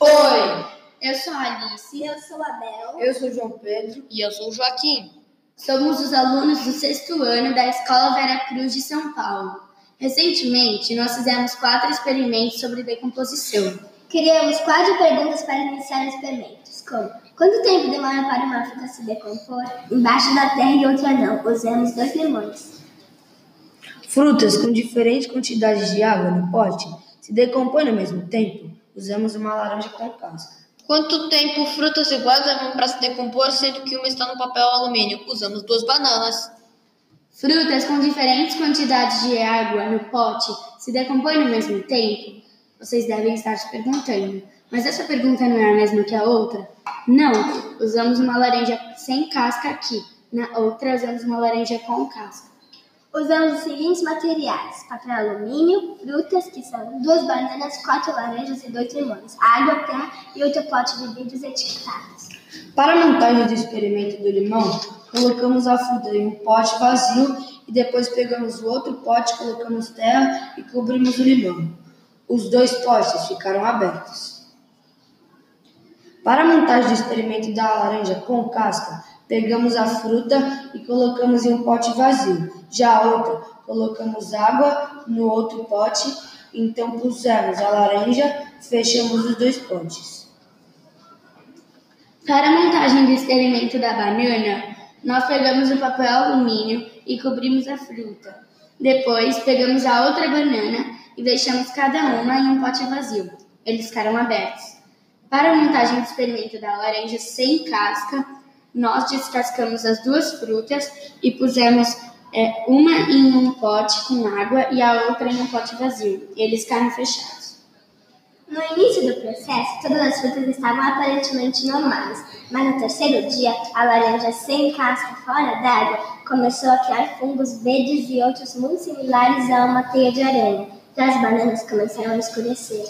Oi, Eu sou a Alice. Eu sou a Bel. eu sou o João Pedro. E eu sou o Joaquim. Somos os alunos do sexto ano da Escola Vera Cruz de São Paulo. Recentemente, nós fizemos quatro experimentos sobre decomposição. Criamos quatro perguntas para iniciar os experimentos, como quanto tempo demora para uma fruta se decompor? Embaixo da terra e outra não. Usamos dois limões. Frutas com diferente quantidade de água no pote se decompõem ao mesmo tempo. Usamos uma laranja com casca. Quanto tempo frutas iguais levam para se decompor, sendo que uma está no papel alumínio? Usamos duas bananas. Frutas com diferentes quantidades de água no pote se decompõem ao mesmo tempo? Vocês devem estar se perguntando, mas essa pergunta não é a mesma que a outra? Não, usamos uma laranja sem casca aqui, na outra usamos uma laranja com casca. Usamos os seguintes materiais: papel alumínio, frutas, que são duas bananas, quatro laranjas e dois limões, água, terra e outro pote de vidros etiquetados. Para a montagem do experimento do limão, colocamos a fruta em um pote vazio e depois pegamos o outro pote, colocamos terra e cobrimos o limão. Os dois potes ficaram abertos. Para a montagem do experimento da laranja com casca, pegamos a fruta e colocamos em um pote vazio. Já a outra, colocamos água no outro pote, então pusemos a laranja, fechamos os dois potes. Para a montagem do experimento da banana, nós pegamos o papel alumínio e cobrimos a fruta. Depois, pegamos a outra banana e deixamos cada uma em um pote vazio. Eles ficaram abertos. Para a montagem do experimento da laranja sem casca, nós descascamos as duas frutas e pusemos é, uma em um pote com água e a outra em um pote vazio. Eles ficaram fechados. No início do processo, todas as frutas estavam aparentemente normais, mas no terceiro dia, a laranja sem casca fora d'água começou a criar fungos verdes e outros muito similares a uma teia de aranha. E as bananas começaram a escurecer.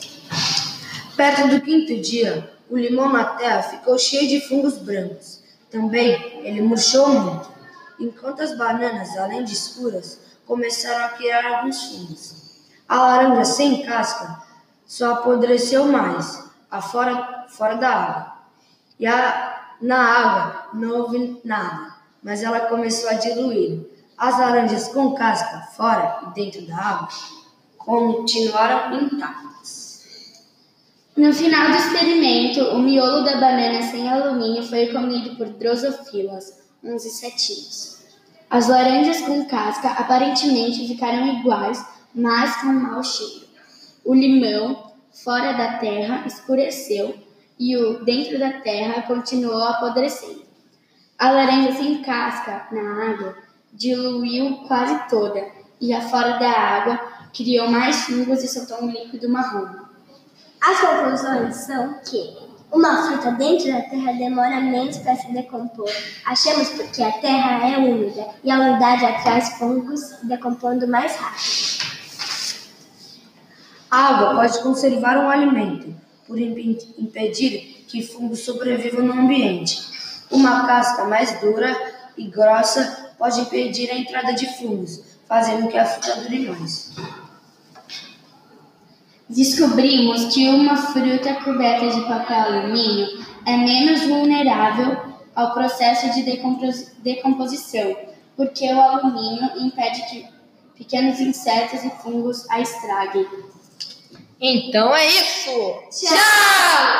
Perto do quinto dia, o limão na terra ficou cheio de fungos brancos. Também ele murchou muito, enquanto as bananas, além de escuras, começaram a criar alguns fungos. A laranja sem casca só apodreceu mais, a fora, da água. E a, na água não houve nada, mas ela começou a diluir. As laranjas com casca fora e dentro da água continuaram intactas. No final do experimento, miolo da banana sem alumínio foi comido por drosofilas, uns insetinhos. As laranjas com casca aparentemente ficaram iguais, mas com mau cheiro. O limão, fora da terra, escureceu e o dentro da terra continuou apodrecendo. A laranja sem casca na água diluiu quase toda e a fora da água criou mais fungos e soltou um líquido marrom. As conclusões são que uma fruta dentro da terra demora menos para se decompor. Achamos porque a terra é úmida e a umidade atrai fungos, decompondo mais rápido. A água pode conservar um alimento, por impe- impedir que fungos sobrevivam no ambiente. Uma casca mais dura e grossa pode impedir a entrada de fungos, fazendo que a fruta dure mais. Descobrimos que uma fruta coberta de papel alumínio é menos vulnerável ao processo de decompos- decomposição, porque o alumínio impede que pequenos insetos e fungos a estraguem. Então é isso! Tchau!